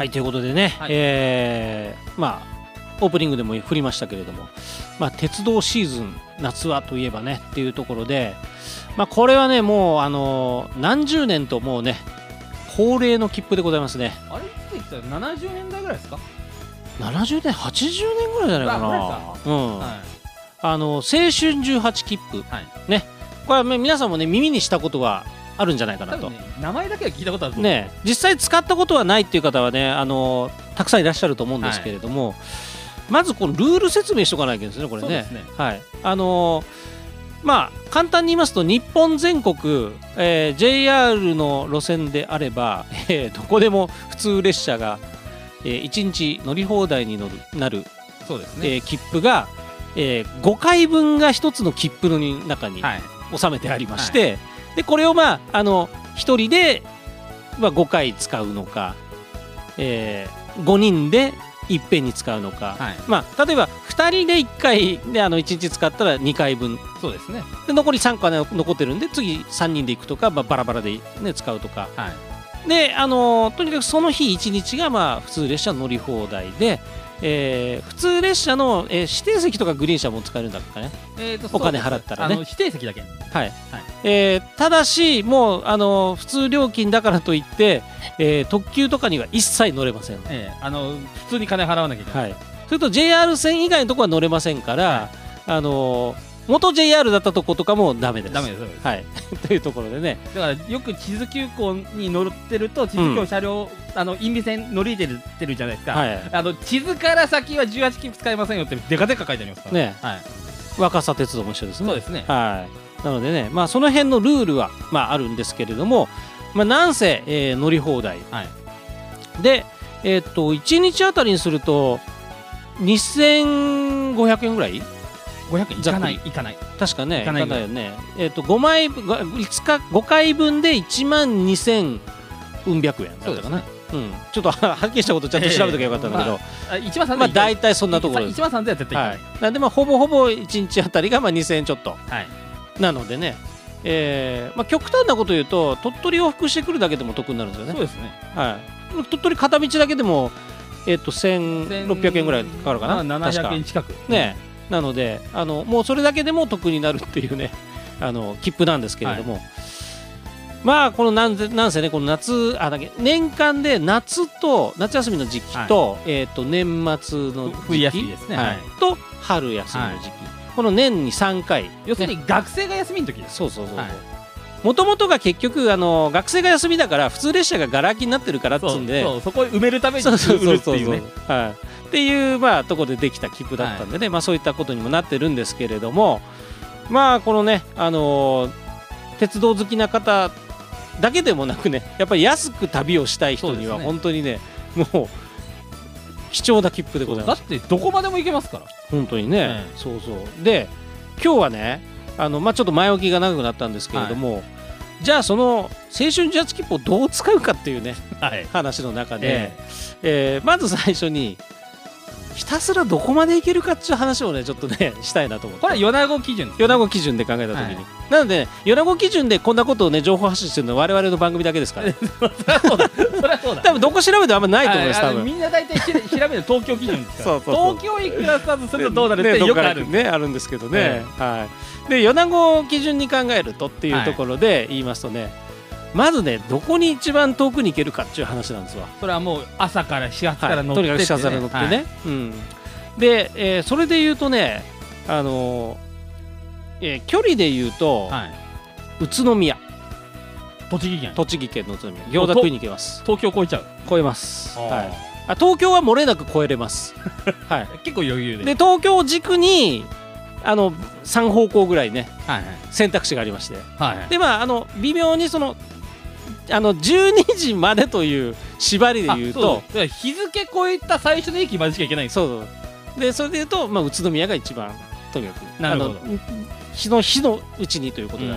はいということでね、はい。えーまあオープニングでも振りましたけれども、まあ、鉄道シーズン夏はといえばねっていうところで、まあ、これはねもうあの何十年ともうね恒例の切符でございますね。あれいつ言ったら70年代ぐらいですか？70年80年ぐらいじゃないかな。あうん、はい。あの青春18切符、はい。ね。これはね皆さんもね耳にしたことはあるんじゃないかなと。ね名前だけは聞いたことあるね実際使ったことはないっていう方はねあのたくさんいらっしゃると思うんですけれども、まずこのルール説明しとかないといけないですねこれね。ね。はい。あのまあ簡単に言いますと日本全国、えー JR の路線であれば、えーどこでも普通列車が、え1日乗り放題に乗るなる、そうですね。えー切符が、え5回分が1つの切符の中にはい。収めてありまして、でこれをまああの1人で、まあ、5回使うのか、え5人でいっぺんに使うのか、はい。まあ、例えば2人で1回であの1日使ったら2回分。そうですね。で残り3個は残ってるんで次3人で行くとか、まあ、バラバラで、ね、使うとか。はい。であのとにかくその日1日がまあ普通列車乗り放題で、えー普通列車の、えー指定席とかグリーン車も使えるんだったかね。えーとお金払ったらね。指定席だけ。はい。えーただしもうあの普通料金だからといって、えー特急とかには一切乗れません。えーあの普通に金払わなきゃいけない。はい、それと JR 線以外のところは乗れませんから、あの元 JR だったとことかもダメです。ダメです。はい、というところでね、だからよく地図急行に乗ってると地図急車両、あの因美線乗り入れてるじゃないですか、はい、あの地図から先は18切符使えませんよってデカデカ書いてありますから。ね。はい、若狭鉄道も一緒ですね。そうですね。はい、なのでね、まあ、その辺のルールは、まあ、あるんですけれども、まあ、なんせ、えー乗り放題、はい。で、えーっと1日あたりにすると2500円ぐらい500円いかない。いかない。確かねいかないよ。ね、えーっと5枚分が5日5回分で1万2000うん百円だったかな、うん、ちょっと はっきりしたことちゃんと調べときゃよかったんだけど、あ1万3000円まあ大体そんなところです。1万3000円は絶対いかはない。い、なんでまあほぼほぼ1日あたりがまあ2000円ちょっと。はい。なのでね、えーまあ、極端なこと言うと鳥取往復してくるだけでも得になるんですよね。そうですね。はい、鳥取片道だけでも、えー、と1600円ぐらいかかるかな、まあ、700円近く。ねなのであのもうそれだけでも得になるっていうね あの切符なんですけれども、まあこのなんせなんせねこの夏あだけ年間で夏と夏休みの時期と,、えー、と年末の冬休みですね。はい。はい。と春休みの時期、この年に3回。要するに学生が休みの時ですそうそうそう。はい。もともとが結局あの学生が休みだから普通列車ががら空きになってるからっつそううんで。そうそこを埋めるためにそうそう売るってそうそういうね。はい、っていうまあところでできた切符だったんでね、まあそういったことにもなってるんですけれどもまあこのねあのー鉄道好きな方だけでもなくねやっぱり安く旅をしたい人には本当にねもう貴重な切符でございます。だってどこまでも行けますから。本当にね、ええ。そうそう。で今日はねあの、まあ、ちょっと前置きが長くなったんですけれども、じゃあその青春自発切符をどう使うかっていうねはい。話の中で、え。えーまず最初にひたすらどこまでいけるかっていう話をねちょっとねしたいなと思って。これは米子基準です米子基準で考えた時に、はい。なので、ね、米子基準でこんなことをね情報発信してるのは我々の番組だけですから。そりゃそうだ。そりゃそうだ。多分どこ調べてもあんまないと思います多分。みんな大体し調べる東京基準ですから。そうそうそう。東京にクラスターズするとどうなるってねよくある。どっかねあるんですけどね、えはい。で米子を基準に考えるとっていうところで言いますとね、まずねどこに一番遠くに行けるかっていう話なんですわ。それはもう朝から始発かはい、ら乗ってとにかく車座で乗ってね、はい。うん、で、えーそれで言うとねあのーえー距離で言うと、はい。宇都宮。栃木県。栃木県の宇都宮。餃子食いに行けます。東京超えちゃう。超えます、はい、あ東京は漏れなく超えれます、はい、結構余裕で。で東京を軸にあの3方向ぐらいねはい。選択肢がありまして。はいはい。でまああの微妙にそのあの12時までという縛りで言うと日付超えた最初の駅までしか行けないんですそうそう。でそれで言うと、まあ、宇都宮が一番とにかく。なるほど。日の日のうちにということで、う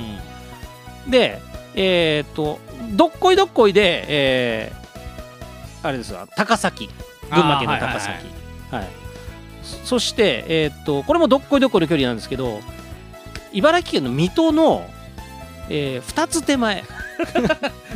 ん。でえーっとどっこいどっこいで、えーあれですわ高崎。群馬県の高崎。あーはいはいそそして、えーっとこれもどっこいどっこいの距離なんですけど茨城県の水戸の、え2つ手前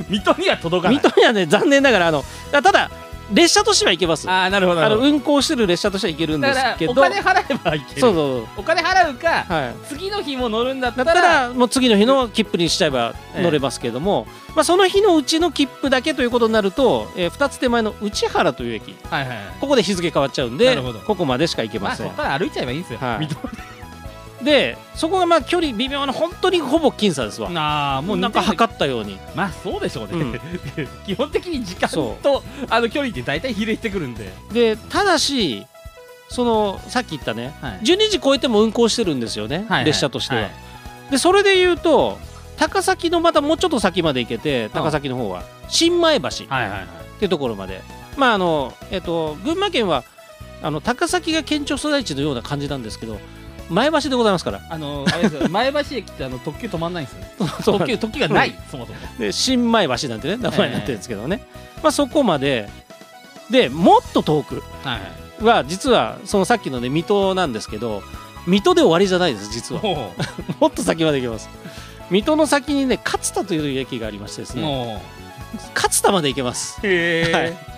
水戸には届かない。水戸にはね残念ながらあのただ列車としては行けます。あああなるほどなるほど。の運行してる列車としては行けるんですけど。お金払えばいける。そうそう。お金払うかはい。次の日も乗るんだっただらったらもう次の日の切符にしちゃえばええ。乗れますけども、まあ、その日のうちの切符だけということになると、え2つ手前の内原という駅。はいはいはい。ここで日付変わっちゃうんでここまでしか行けまません、あそこから歩いちゃえばいいんですよ。はい。水戸でそこがまあ距離微妙な本当にほぼ僅差ですわ。なあもうなんか測ったように。まあそうでしょうね、うん。基本的に時間そとあの距離って大体比例してくるんで、でただしそのさっき言ったねはい。12時超えても運行してるんですよね、はいはい。列車としては、はい。でそれで言うと高崎のまたもうちょっと先まで行けて高崎の方は新米橋っていうところまで。まああのえっと群馬県はあの高崎が県庁所在地のような感じなんですけど前橋でございますから。あのあれですよ。前橋駅ってあの特急止まんないんですよね。特急特急がない、そもそも。で新米橋なんてね名前になってるんですけどね、まあそこまで。でもっと遠く。は実はそのさっきのね水戸なんですけど水戸で終わりじゃないです実は。も もっと先まで行けます。水戸の先にね勝田という駅がありましてですね。勝田まで行けます。はい。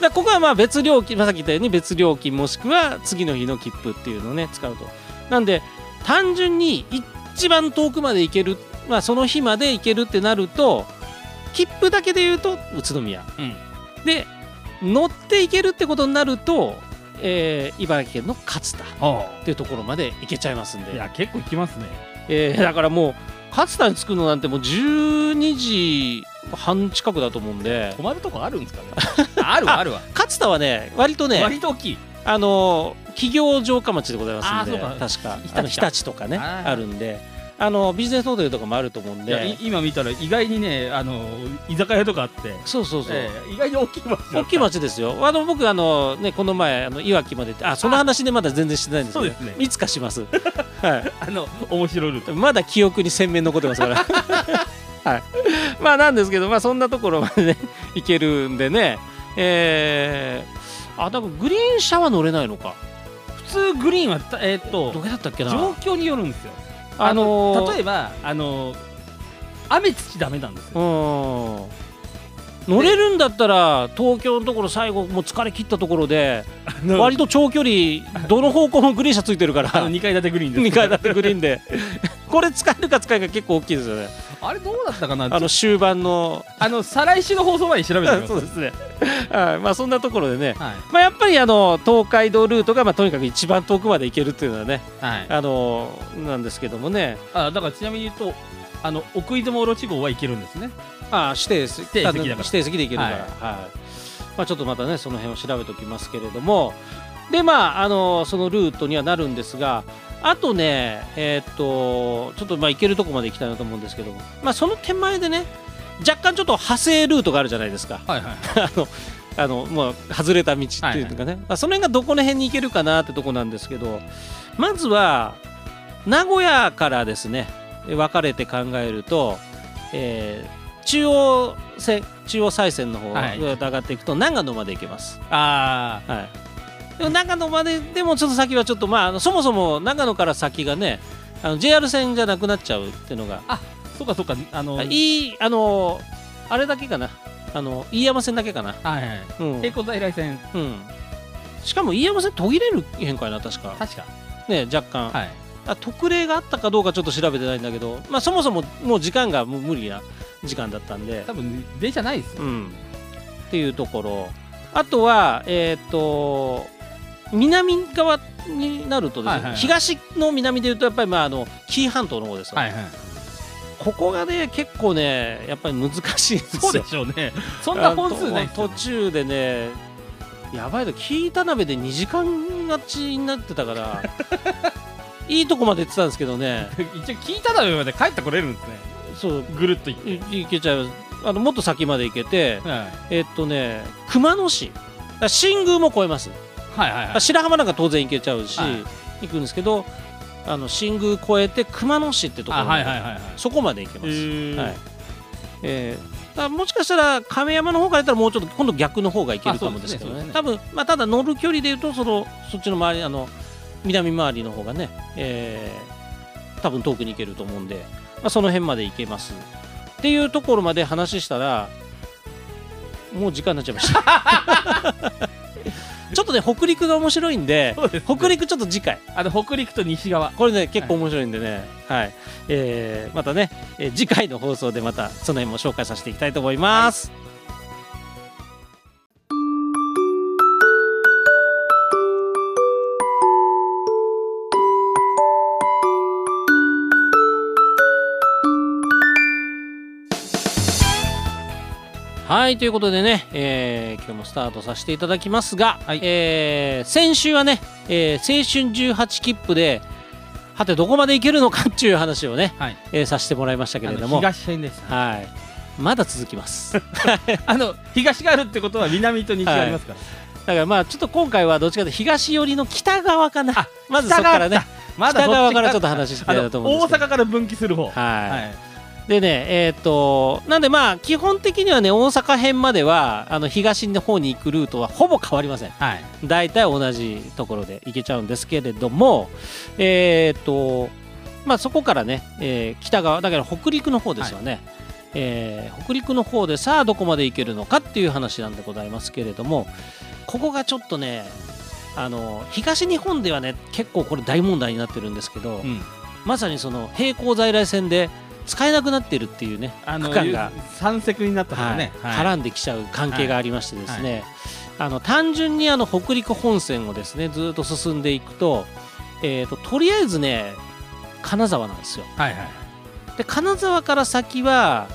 だここはまあ別料金、まあ、さっき言ったように別料金もしくは次の日の切符っていうのをね使うとなんで単純に一番遠くまで行ける、まあ、その日まで行けるってなると切符だけで言うと宇都宮。うん。で乗って行けるってことになると、えー茨城県の勝田あっていうところまで行けちゃいますんで。いや結構行きますね。えーだからもう勝田に着くのなんてもう12時半近くだと思うんで。泊まるとこあるんですかね。あるわあるわ、勝田はね割とね割と大きいあの企業城下町でございますんで確か。あの日立とかねあるんで。あのビジネスホテルとかもあると思うんで。今見たら意外にねあの居酒屋とかあって、そうそうそう、ええ意外に大きい場所大きい町ですよ。あの僕あのねこの前あのいわきまであその話でまだ全然してないんですけどそうですね。いつかします。はい。あの面白いルート。まだ記憶に鮮明に残ってますから。はい、まあなんですけど、まあ、そんなところまでね行けるんでね、えー、あ多分グリーン車は乗れないのか。普通グリーンはたえーっとどこだったっけな。状況によるんですよ。あのー例えばあの雨土ダメなんですよ。うん乗れるんだったら東京のところ最後もう疲れ切ったところで割と長距離どの方向もグリーン車ついてるから。あの2階建てグリーンです。2階建てグリーンで。これ使えるか使えるか結構大きいですよね。あれどうだったかな？あの終盤の。あの再来週の放送前に調べてそうですね。はい。まあそんなところでね。はい。まあ、やっぱりあの東海道ルートがまあとにかく一番遠くまで行けるっていうのはね。はい。あのなんですけどもね。あだからちなみに言うとあの奥出雲オロチ号は行けるんですね。あ指定席。指定指定席で行けるから、ははい。まあ、ちょっとまたねその辺を調べておきますけれども。でまああのそのルートにはなるんですがあとねえーっとちょっとまあ行けるとこまで行きたいなと思うんですけども、まあ、その手前でね若干ちょっと派生ルートがあるじゃないですか。はいはい。あのあのもう外れた道っていうのかね、まあ、その辺がどこの辺に行けるかなってとこなんですけど。まずは名古屋からですね分かれて考えると、えー中央線中央西線の方はい。上がっていくと長野まで行けます。あはい。でも長野まででもちょっと先はちょっとまあそもそも長野から先がねあの JR 線じゃなくなっちゃうっていうのが。あそうかそうか。あのい。いあのあれだけかな。あの飯山線だけかな、はいはい。うん。平行在来線うん、しかも飯山線途切れるへんかいな確か。確か。ね若干、はいあ特例があったかどうかちょっと調べてないんだけど、まあ、そもそももう時間がもう無理な時間だったんで。多分電車ないですよ。うん、っていうところ。あとはえっ、と南側になるとですね、はいはいはい。東の南でいうとやっぱりまああの紀伊半島の方ですよ、はいはい。ここがね結構ねやっぱり難しいんですよ。そうでしょうね。そんな本数ないっすよ途中でねやばいの聞いた鍋で2時間待ちになってたから いいとこまで行ってたんですけどね。一応聞いたのまで帰ってこれるんですね。そう。ぐるっと行けちゃいますあのもっと先まで行けて。はい。えっとね熊野市。新宮も越えます。はいはいはい。白浜なんか当然行けちゃうし、はい。行くんですけどあの新宮越えて熊野市ってところ。はいはいはいはい。そこまで行けます、はい。えーだもしかしたら亀山の方からやったらもうちょっと今度逆の方が行けるかもですけどね。あそうですね多分、まあ、ただ乗る距離でいうとそのそっちの周りあの南回りの方がね、えー多分遠くに行けると思うんで、まあ、その辺まで行けます。っていうところまで話したらもう時間になっちゃいました。ちょっとね北陸が面白いんでね。北陸ちょっと次回。あの北陸と西側。これね結構面白いんでね。はい、えーまたね、えー次回の放送でまたその辺も紹介させていきたいと思います、はいということでね、えー今日もスタートさせていただきますが、はい。えー先週はね、えー青春18切符ではてどこまで行けるのかっていう話をね、はい。えーさせてもらいましたけれども。東編でしたはい。まだ続きます。だ あの東があるってことは南と西がありますから、からまあちょっと今回はどっちかというと東寄りの北側かな。あまずそこからね。まだ北側からちょっとあ話していきたいなと思うんのです大阪から分岐する方。はい、はいでねえっ、となんでまあ基本的にはね大阪編まではあの東の方に行くルートはほぼ変わりません。はい。大体同じところで行けちゃうんですけれどもえっ、とまあそこからね、えー北側だから北陸の方ですよね、えー北陸の方でさあどこまで行けるのかっていう話なんでございますけれどもここがちょっとねあの東日本ではね結構これ大問題になってるんですけど、うん。まさにその平行在来線で使えなくなってるっていうねあの区間が。三石になったからね、はい。絡んできちゃう関係がありましてですね、あの単純にあの北陸本線をですねずっと進んでいくと,、えー、ととりあえずね金沢なんですよ。はいはい。で金沢から先は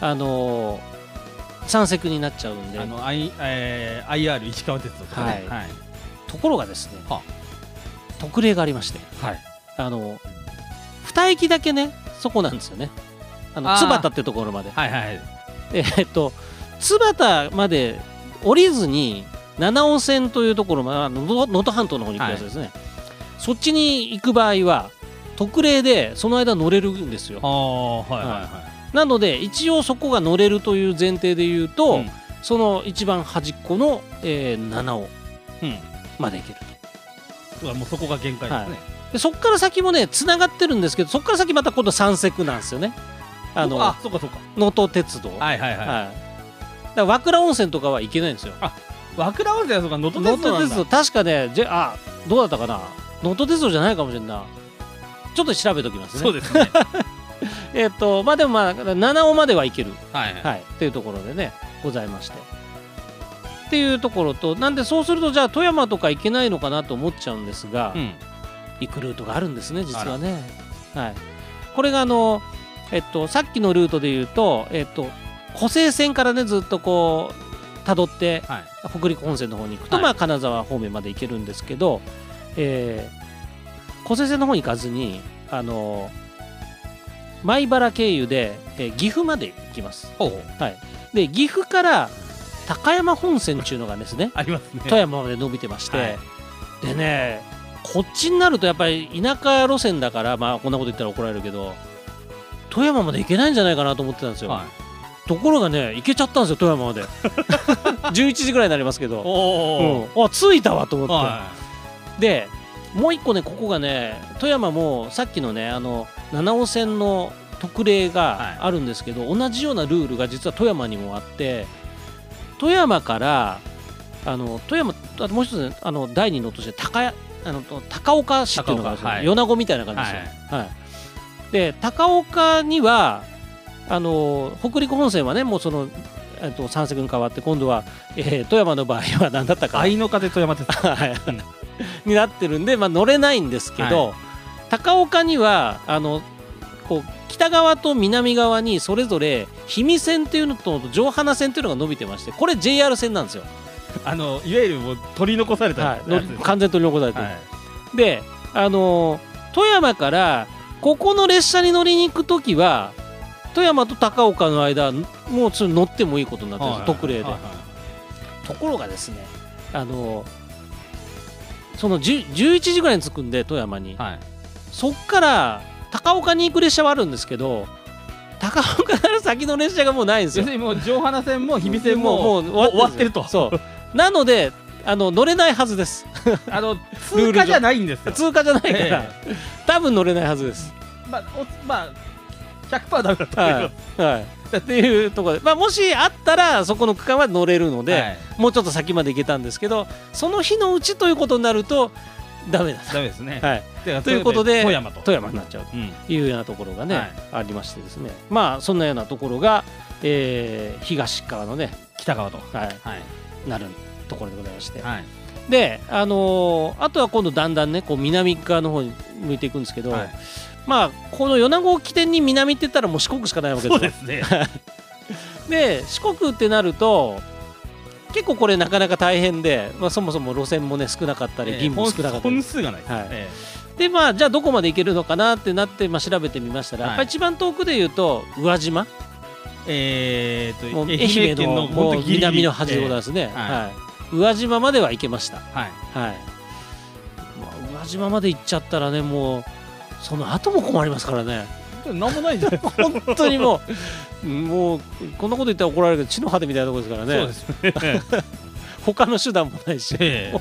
あのー三石になっちゃうんで。あの、I えー、IR 石川鉄道とかね。はい。はい。ところがですねは特例がありまして。はい。あの二駅だけねそこなんですよね。あのあー。津端ってところまで。はいはい。えーっと津端まで降りずに七尾線というところまで能登能登半島の方に行くやつですね、そっちに行く場合は特例でその間乗れるんですよ。ああはいはいはなので一応そこが乗れるという前提で言うと、うん。その一番端っこの、えー七尾いうん。まで行けるそうだもうそこが限界ですね、でそこから先もねつながってるんですけどそこから先また今度三石なんですよね。あのあそっかそっか。能登鉄道。はいはいはい、はい、だから和倉温泉とかは行けないんですよ。和倉温泉はそうか能登能鉄道鉄道確かねじゃあどうだったかな。能登鉄道じゃないかもしれんな。ちょっと調べときますね。そうですね。えっとまあでもまあ七尾までは行ける。はいはい。はい。っていうところでねございまして。っていうところとなんでそうするとじゃあ富山とか行けないのかなと思っちゃうんですが、うん行くルートがあるんですね実はね。はい。これがあのえっとさっきのルートで言うとえっと湖西線からねずっとこう辿ってはい。北陸本線の方に行くと、はい。まあ金沢方面まで行けるんですけど、えー、湖西線の方に行かずにあの米原経由で、えー岐阜まで行きます。はい、で岐阜から高山本線っていうのがですねありますね。富山まで伸びてまして、はい。でねこっちになるとやっぱり田舎路線だからまあこんなこと言ったら怒られるけど富山まで行けないんじゃないかなと思ってたんですよ、はい。ところがね行けちゃったんですよ富山まで。11時ぐらいになりますけど、おお、うん、あ着いたわと思って、はでもう一個ねここがね富山もさっきのねあの七尾線の特例があるんですけど、同じようなルールが実は富山にもあって富山からあの富山あともう一つ、ね、あの第二の都市で高やあの高岡市っていうのがある米子みたいな感じですよ。はい。で高岡にはあの北陸本線はねもうその、えっと、三石に変わって今度は、えー富山の場合は何だったいか。愛の風富山鉄道 はい。になってるんで、まあ、乗れないんですけど、高岡にはあのこう北側と南側にそれぞれ氷見線っていうのと上花線っていうのが伸びてましてこれ JR 線なんですよ、あのいわゆるもう取り残されたはい、完全に取り残されてる、はい。であの富山からここの列車に乗りに行く時は富山と高岡の間もうそれ乗ってもいいことになってるんです、特例で、ところがですねあのその10 11時ぐらいに着くんで富山に、はい。そっから高岡に行く列車はあるんですけど高岡から先の列車がもうないんですよ。要するにもう上花線も氷見線ももうもう終わってると。そうなのであの乗れないはずです。あの 通過じゃないんですよ。通過じゃないから、え多分乗れないはずです。まあおまあ100%ダメだったけど、はい、はい、っていうところで、まあ、もしあったらそこの区間は乗れるので、はい。もうちょっと先まで行けたんですけどその日のうちということになるとダメだ。ダメですね。と、はい、でということで富山と。富山になっちゃううん。というようなところがね、はい。ありましてですね。まあそんなようなところが、えー東側のね、北川と。はい、はいなるところでございまして、はい。で、あのーあとは今度だんだんねこう南側の方に向いていくんですけど、はい。まあこの米子を起点に南って言ったらもう四国しかないわけですよ。そうですね。で四国ってなると結構これなかなか大変で、まあ、そもそも路線もね少なかったりえー銀も少なかったり、本数がない。ですはい。え。でまあじゃあどこまで行けるのかなってなって、まあ、調べてみましたら、はい。やっぱり一番遠くで言うと宇和島えーともう愛媛県のもう南の端でございますね、えーははい。宇和島までは行けました。はい。はい、まあ、宇和島まで行っちゃったらねもうその後も困りますからね。なんもないじゃないですか。本当にもうもうこんなこと言ったら怒られるけど地の果てみたいなところですからね。そうですね。他の手段もないし。え。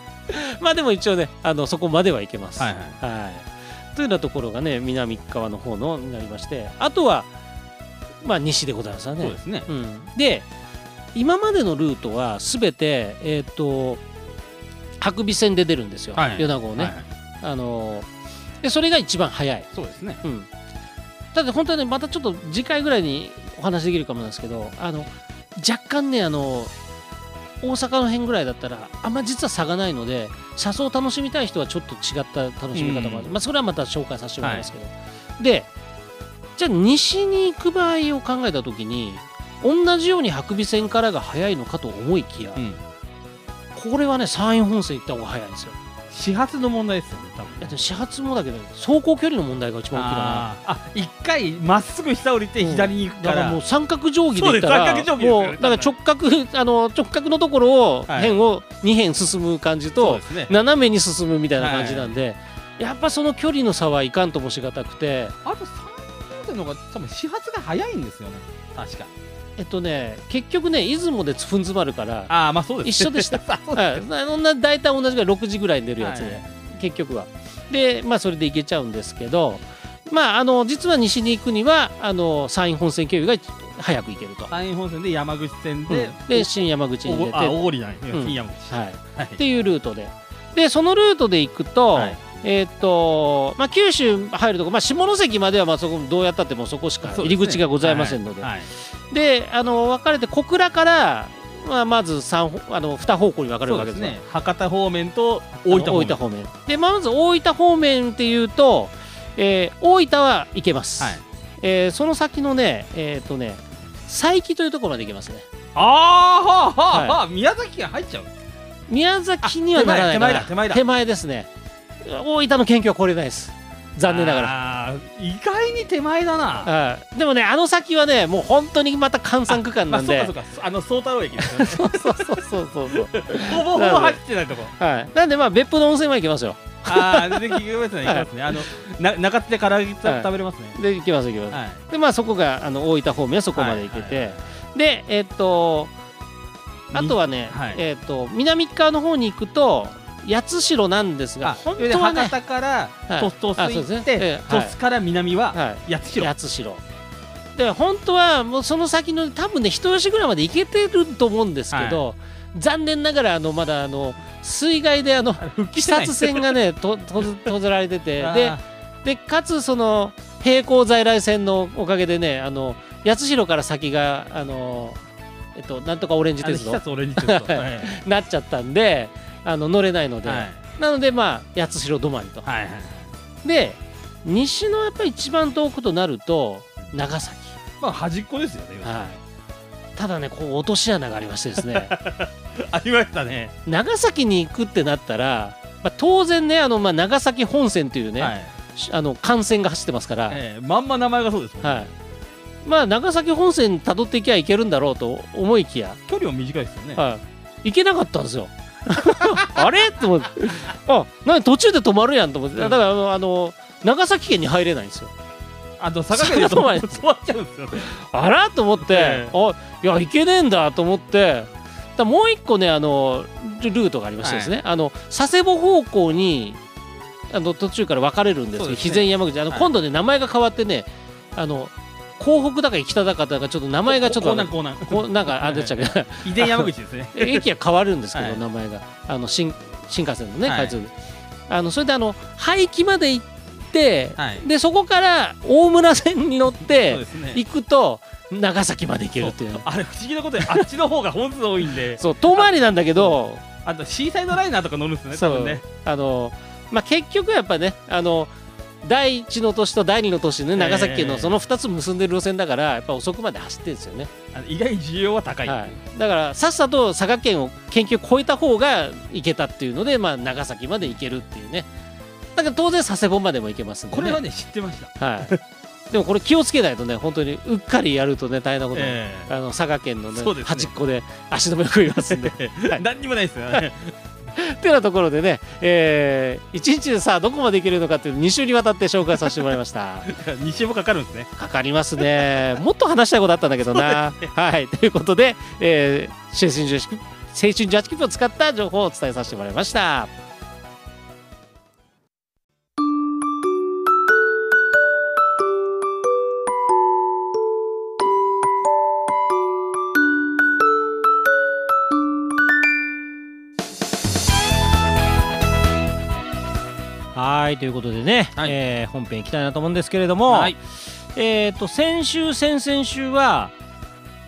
まあでも一応ねあのそこまでは行けます。はいはい。はい。というようなところがね南側の方のになりましてあとはまあ西でございますよね。そうですね。うん、で今までのルートは全てえっ、と白尾線で出るんですよ、はい。米子をね。はいはい。あのでそれが一番早い。そうですね。うん、ただ本当はねまたちょっと次回ぐらいにお話できるかもなんですけどあの若干ねあの大阪の辺ぐらいだったらあんま実は差がないので車窓を楽しみたい人はちょっと違った楽しみ方もある、うん。まあ、それはまた紹介させてもらいますけど、でじゃあ西に行く場合を考えた時に同じように白尾線からが早いのかと思いきや、うん。これはね山陰本線行った方が早いんですよ。始発の問題ですよね多分。いやでも始発もだけど走行距離の問題が一番大きいかな。あ一回まっすぐ下降りてうん。左に行くかだかららもう三角定規で言ったらもうだから直角あの直角のところをはい。辺を2辺進む感じと斜めに進むみたいな感じなんでやっぱその距離の差はいかんともしがたくて。あと三本線の方が多分始発が早いんですよね。確かえっとね結局ね出雲でふん詰まるからああまあそうです一緒でした。はい。大体同じぐらい6時ぐらいに出るやつで、はい結局は。でまあそれで行けちゃうんですけどまああの実は西に行くにはあの山陰本線経由が早く行けると。山陰本線で山口線でで、で新山口に出て。おあ大堀じゃない、うん。新山口。はい、はい。っていうルートで。でそのルートで行くと,、はいえーっとまあ、九州入るとこ、まあ、下関まではまあそこどうやったってもうそこしか入り口がございませんので。はいはい。であの分かれて小倉から、まあ、まず三あの2方向に分かれるわけですね。博多方面と大分方面。方面。で、まあ、まず大分方面っていうと、えー大分は行けます、はい。えーその先のねえーっとね佐伯というところまで行けますね。ああはあはあはあ宮崎が入っちゃう。宮崎にはならない手前だ手前だ。手前ですね大分の県境は来れないです。残念ながら。ら意外に手前だな。はい。でもねあの先はねもう本当にまた閑散区間まあなんで、そうかそうか。あの宗太郎駅ですよね。そうそうそうそうそう。そうほぼほぼ入ってないとこ。はい。なんでまあ別府の温泉は行けますよああできますね行きますね。あのな中津で唐揚げ食べれますね。で行きます行きます、はい。でまあそこがあの大分方面はそこまで行けて、でえっとあとはね、はい。えっと南側の方に行くと八代なんですがあ本で当はね博多からはい。鳥栖行ってええはい。鳥栖から南ははい。八代。八代。で本当はもうその先の多分ね人吉ぐらいまで行けてると思うんですけど、残念ながらあのまだあの水害であの復帰視察船がねとと閉ざられてて ででかつその並行在来線のおかげでねあの八代から先があのえっとなんとかオレンジ鉄道。なっちゃったんであの乗れないので、はい。なのでまあ八代止まりと。はいはい。で西のやっぱり一番遠くとなると長崎。まあ端っこですよねはい、ただねこう落とし穴がありましてですね。ありましたね。長崎に行くってなったら、まあ、当然ねあの、まあ、長崎本線というね、はい。しあの幹線が走ってますから、ええまんま名前がそうですもんね。はい、まあ長崎本線たどっていけばいけるんだろうと思いきや、距離も短いですよね。はい、行けなかったんですよ。あれ？って思って。あ何途中で止まるやんと思って。だからあのあの長崎県に入れないんですよ。あと佐賀県で 止まっちゃうんですよね。あら？と思って、ええ。あいや行けねえんだと思って。だもう一個ねあのルルートがありましてですね、あの佐世保方向にあの途中から分かれるんですけど、ね。肥前山口。あの、はい。今度ね名前が変わってねあの港北だか北だかだかちょっと名前がちょっとこうなんかあれでしたけ？ど山口ですね。駅は変わるんですけど、はい。名前が。あの新新幹線のねはい。開通、あのそれであの廃棄まで行って、はい。でそこから大村線に乗って行くと長崎まで行けるっていう。あれ不思議なことであっちの方が本数多いんで。そう遠回りなんだけどあとシーサイドライナーとか乗るんですねそう。ね。あの、まあ、結局やっぱねあの第一の都市と第二の都市ね長崎県のええその2つ結んでる路線だからやっぱ遅くまで走ってるんですよね、意外に需要は高い、はい、だからさっさと佐賀県を県境を越えた方が行けたっていうので、まあ、長崎まで行けるっていうね。だから当然佐世保までも行けますんで、ね、これはね知ってました。はい、でもこれ気をつけないとね本当にうっかりやるとね大変なことに、えあの佐賀県のねね。端っこで足止めを食いますんで。え 何にもないですよね。っ てなところでね、えー、1日でさあどこまで行けるのかっていう2週にわたって紹介させてもらいました。2週もかかるんですね。かかりますね。もっと話したいことあったんだけどな、はい。ということで、えー、青春18切符青春18切符を使った情報をお伝えさせてもらいましたはいということでね、はい。えー本編いきたいなと思うんですけれども、はい。えー、と先週先々週は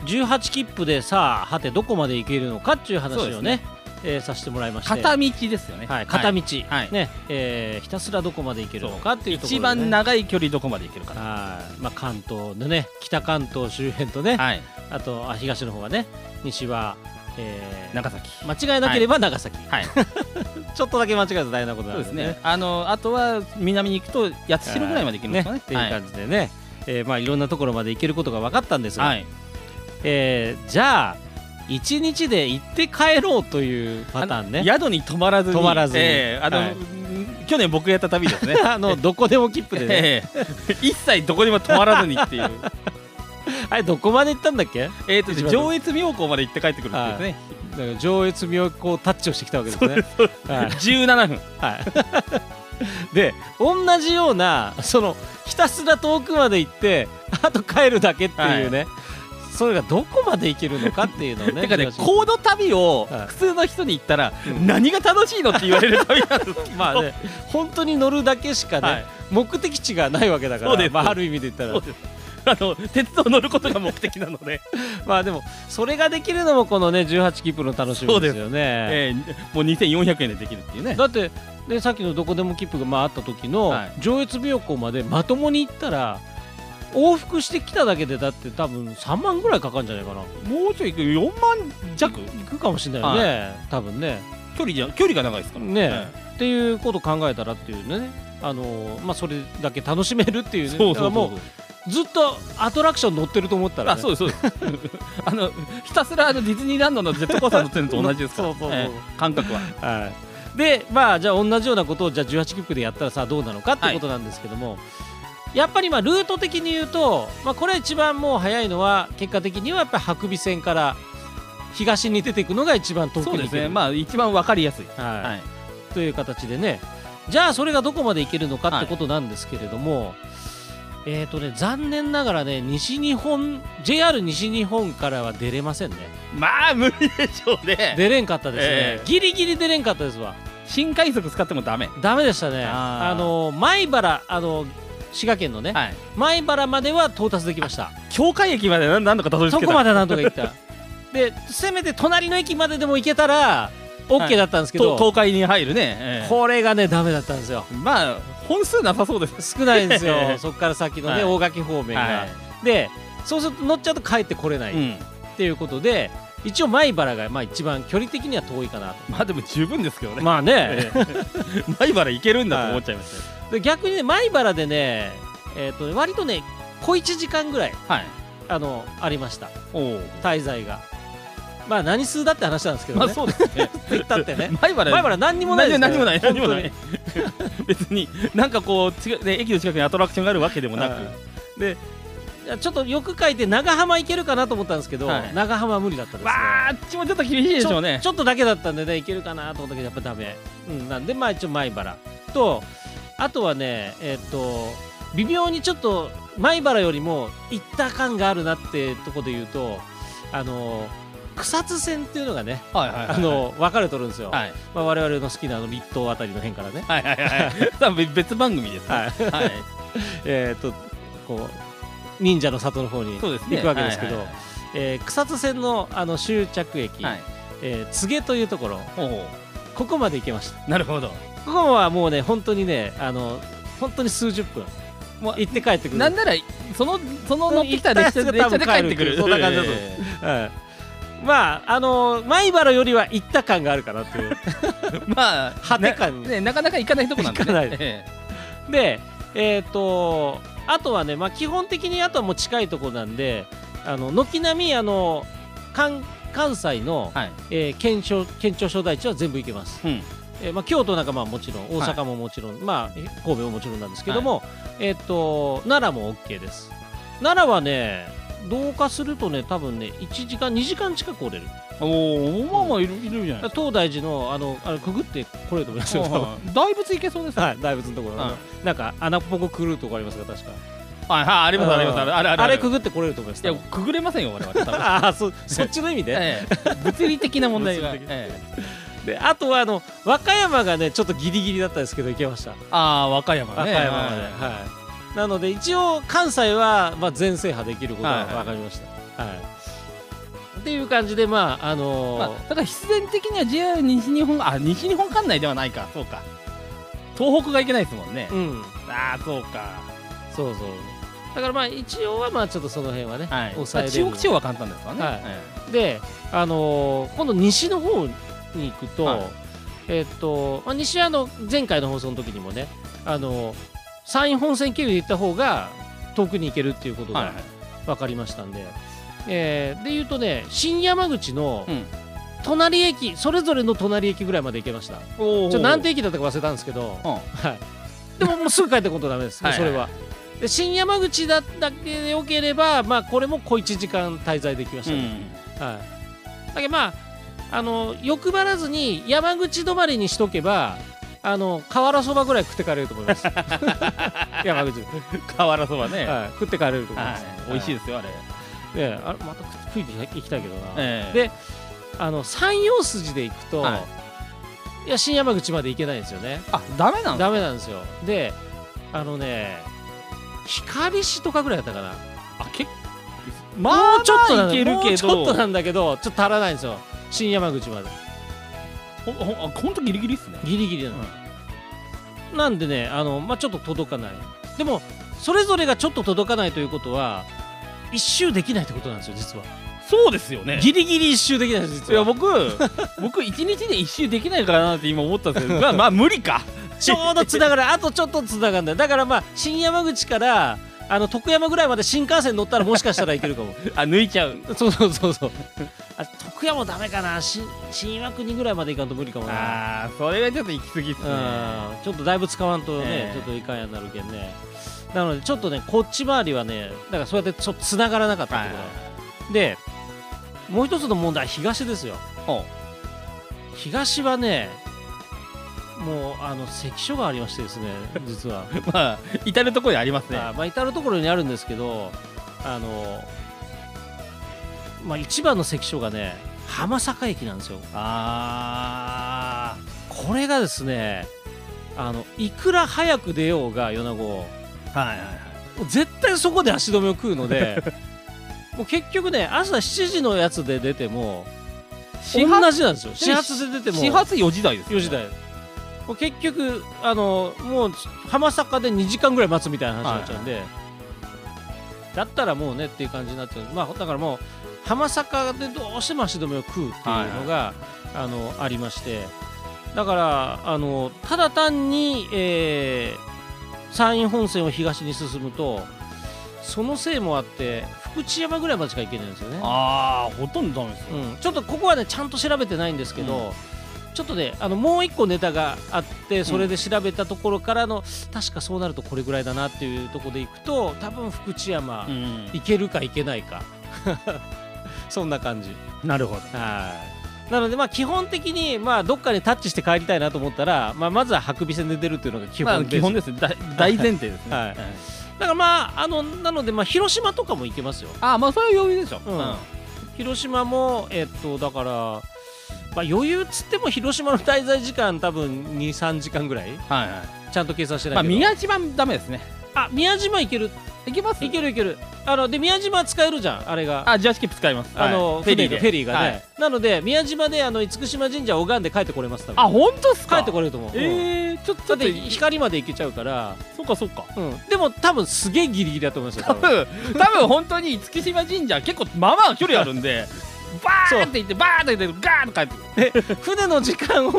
18切符でさあはてどこまで行けるのかっていう話をねえーさせてもらいまして。片道ですよね。はい、片道、はい。ねえーひたすらどこまで行けるのかっていうところで、ね、一番長い距離どこまで行けるかなはい、まあ、関東のね北関東周辺とね、はい。あとあ東の方はね西は、えー長崎。間違えなければ長崎、はい ちょっとだけ間違えると大変なことなそうですね。ねあのあとは南に行くと八代ぐらいまで行けるんですかね。ってい。う感じでね、えーまあ、いろんなところまで行けることが分かったんですが、はい。えーじゃあ1日で行って帰ろうというパターンね。宿に泊まらずに。泊まらずに。ええあの、はい。去年僕やった旅ですね。あのどこでも切符でね。ええ。一切どこにも泊まらずにっていう あれどこまで行ったんだっけ？えっと上越妙高まで行って帰ってくるんですね、だから上越妙高タッチをしてきたわけですね。はい。17分。はい、で同じようなそのひたすら遠くまで行ってあと帰るだけっていうね、それがどこまで行けるのかっていうのをね てかね東この旅をはい。普通の人に言ったら、うん。何が楽しいのって言われる旅なんですけど。まあね本当に乗るだけしかね、はい。目的地がないわけだからそうです。まあ、ある意味で言ったらあの鉄道乗ることが目的なので、まあでもそれができるのもこのね18切符の楽しみですよね。えーもう2400円でできるっていうね。だってねさっきのどこでも切符がまああった時のはい。上越妙高までまともに行ったら往復してきただけでだって多分3万ぐらいかかるんじゃないかな。もうちょい行く4万弱行くかもしれないよね、多分ね。距離じゃ距離が長いですから。ねっていうことを考えたらっていうね。あのーまあそれだけ楽しめるっていうね。そうそうそう。だからもうずっとアトラクション乗ってると思ったら、ね、あそうですそうです。あのひたすらあのディズニーランドのジェットコースター乗ってるのと同じですから。そうそうそう。ええ感覚は。はい、でまあじゃあ同じようなことをじゃあ18切符でやったらさどうなのかってことなんですけども、やっぱりまあルート的に言うと、まあ、これ一番もう早いのは結果的にはやっぱり白尾線から東に出ていくのが一番遠くそうですね。まあ一番わかりやすい。はい。はい。という形でね。じゃあそれがどこまで行けるのかってことなんですけれども、えーとね残念ながらね西日本 JR 西日本からは出れませんね。まあ無理でしょうね。出れんかったですね、ええ。ギリギリ出れんかったですわ。新快速使ってもダメ。ダメでしたね。あの米原あの滋賀県のね、はい。米原までは到達できました。境界駅まで何何度かたどり着けた。そこまでなんとか行った。でせめて隣の駅まででも行けたら OK だったんですけど、と東海に入るね、ええ。これがねダメだったんですよ。まあ本数なさそうです。少ないんですよ。え えそこから先のね、はい。大垣方面が、はでそうすると乗っちゃうと帰ってこれない。っいうん。ていうことで、一応米原がまあ一番距離的には遠いかなと。まあでも十分ですけどね、まあね、ええ。米原行けるんだと思っちゃいましたよ。で逆にね米原でね、えー、と割とね小1時間ぐらいはい。あのありました。滞在がまあ何数だって話なんですけどね、まあそうですね。言ったってね。米原米原何にもないです何もない何もない。本別になんかこうね、駅の近くにアトラクションがあるわけでもなく、でちょっとよく書いて長浜行けるかなと思ったんですけど、はい。長浜は無理だったですね。わああっちもちょっと厳しいでしょうね。ちょっとだけだったんでね行けるかなと思ったけどやっぱダメ、うん、なんでまあ一応米原とあとはねえっ、と微妙にちょっと米原よりも行った感があるなってとこで言うとあの草津線っていうのがねはいはいはいあの分かれとるんですよ、はい。まあ、我々の好きなあの立東あたりの辺からね、はいはいはい 多分別番組ですね。はい。はい。えー、とこう忍者の里の方に行くわけですけど、はいはいえー草津線のあの終着駅、はい。えー柘植というところここまで行けました。うなるほど。ここはもうね本当にねあの本当に数十分もう行って帰ってくる。なんならそのその乗ってきた列車で帰ってくる。そんな感じだと。思うはいまああの米原よりは行った感があるかなっていう。まあ果て感。なねなかなか行かないとこなんでね。行かないえでえっ、とあとはね、まあ、基本的にあとはもう近いところなんであの軒並みあの関関西の、えはい。えー県庁県庁所在地は全部行けます、うん。えーまあ、京都なんかまあもちろん大阪ももちろん、まあえ神戸ももちろんなんですけども、えっ、と奈良も OK です。奈良はね同化するとね多分ね1時間2時間近く折れる。おおまあまあいるいるじゃない東大寺のあのあれくぐってこれると思いますよ多分。はい大仏行けそうですね。はい大仏のところ、なんか穴っぽくくぐるとこありますが確か。はいはいありますありますあれあれあれ。あれくぐってこれると思いますいやくぐれませんよ我々 ああそそっちの意味で、ええ。物理的な問題が。であとはあの和歌山がねちょっとギリギリだったんですけど行けました。ああ和歌山ね。和歌山まで、はい。はい、なので一応関西は、まあ、全制覇できることははいはい。分かりました、はい。っていう感じでまああのーまあ、ただ必然的には JR 西日本あ西日本管内ではないか。そうか。東北が行けないですもんね、うん。ああそうか。そうそう。だからまあ一応はまあちょっとその辺はね、はい。抑えれる。中国地方は簡単ですからね、はい。えであのー今度西の方に行くと、はい。えっと、まあ、西はあの前回の放送の時にもねあの山陰本線経由で行った方が遠くに行けるっていうことが分かりましたんで、えーで言うとね新山口のうん。隣駅、それぞれの隣駅ぐらいまで行けました。ちおょ何て駅だったか忘れたんですけど、うん。はい、でももうすぐ帰ってこんとダメですはいは。い。それは。で新山口だだけでよければ、まあ、これも小1時間滞在できましたね、はい、だけどまああの欲張らずに山口止まりにしとけばあの瓦そばぐらい食って帰れると思います。山口、うん、瓦そばね、はい、食って帰れると思いはい。ます、美味しいですよあれ、ねあれまた食いに行きたいけどな、ええ。であの山陽筋で行くと、、はい。や新山口まで行けないんですよね。あダメなんだダメなんですよ。であのね光市とかぐらいだったかな。あ結もうちょっといけるけど。ちょっとなんだけどちょっと足らないんですよ。新山口までほほほほんとギリギリっすね。ギリギリなの、なんでねあの、まあ、ちょっと届かない。でもそれぞれがちょっと届かないということは一周できないってことなんですよ実は。そうですよね。ギリギリ一周できないんです実は。いや僕 僕一日で一周できないかなって今思ったんですけど まあまあ無理か。ちょうどつながる。あとちょっとつながるんだよ。だからまあ新山口からあの徳山ぐらいまで新幹線乗ったらもしかしたらいけるかも。あ抜いちゃう。そうそうそうそう。あ徳山もダメかな。新新岩国ぐらいまで行かんと無理かもな。ああそれがちょっと行き過ぎっすね。うん。ちょっとだいぶ使わんとね、ええ。ちょっといかんやなるけんね。なのでちょっとねこっち回りはねだからそうやってちょっとつながらなかったってこと、でもう一つの問題東ですよ。ほ東はねもうあの関所がありましてですね 実は。うまあ至る所にありますね。あまあ至る所にあるんですけどあのまあ一番の関所がね浜坂駅なんですよ。あこれがですねあのいくら早く出ようが米子はいはいはい。う絶対そこで足止めを食うので もう結局ね朝7時のやつで出ても同じなんですよ。始発で出ても。始発4時台ですよ4時台結局あのもう浜坂で2時間ぐらい待つみたいな話になっちゃうんで、だったらもうねっていう感じになっちゃう。まあだからもう浜坂でどうしても足止めを食うっていうのが、あのありまして。だからあのただ単に、えー山陰本線を東に進むとそのせいもあって福知山ぐらいまでしか行けないんですよね。ああほとんどダメですよ。うん、ちょっとここはねちゃんと調べてないんですけど、ちょっとねあのもう一個ネタがあってそれで調べたところからの、確かそうなるとこれぐらいだなっていうところでいくと多分福知山、ん。行けるか行けないか。そんな感じ。なるほど。はい。なのでまあ基本的にまあどっかにタッチして帰りたいなと思ったら、まあ、まずは白尾線で出るっていうのが基まあ本です、基本です大大前提ですね。はい。だからまああのなのでまあ広島とかも行けますよ。あまあそれは余裕でしょ。うん。は広島もえっとだからまあ余裕っつっても広島の滞在時間多分23時間ぐらいいはい。ちゃんと計算してまあないけど、宮島ダメですね。あ宮島行ける？いけます？いけるいける。あので宮島使えるじゃんあれが。あジャージキップ使います。あの、はいフェリーフェリーがね、はい。なので宮島であの厳島神社を拝んで帰ってこれます多分。あ本当っすか？帰ってこれると思う、うん。えー、ちょっと。だって光まで行けちゃうから、そっかそっか。うん、でも多分すげえギリギリだと思いますよ多多分分多分本当に厳島神社結構まあまあ距離あるんで バーって行ってバーって行ってガーッと帰ってくる。船の時間を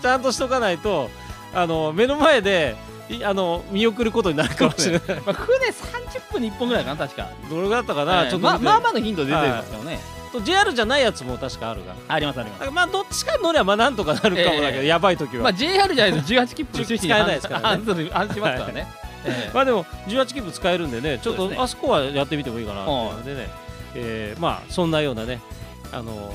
ちゃんとしとかないとあの目の前でいあの見送ることになるかもしれない、まあ、船30分に1本ぐらいかな確か。どれぐらいだったかな、えーちょっとまあまあまあの頻度出てますけどね、と JR じゃないやつも確かあるが。ありますあります。まあどっちか乗りゃまあなんとかなるかもだけど、ええ。やばい時は、まあ JR じゃないと18 切符使えないですからね。反する反しますからね、ええまあでも18切符使えるんでねちょっとあそこはやってみてもいいかなってでね、えーまあそんなようなねあの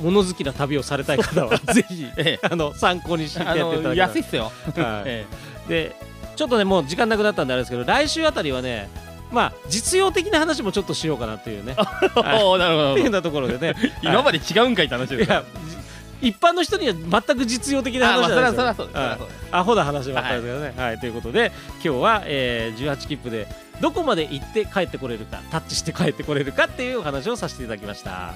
物好きな旅をされたい方は ぜひえあの参考にしてやっていただのけた安いっすよ、ら、はい。えでちょっとねもう時間なくなったんであれですけど来週あたりはねまあ実用的な話もちょっとしようかなっていうね。え おーなるほどなるほど。っていうようなところでね。今まで違うんかいって話ですいやじ一般の人には全く実用的な話なんですよ。はそれはそそアホな話ばっかりですけどね、はい。ということで今日は、えー18切符でどこまで行って帰ってこれるかタッチして帰ってこれるかっていうお話をさせていただきました。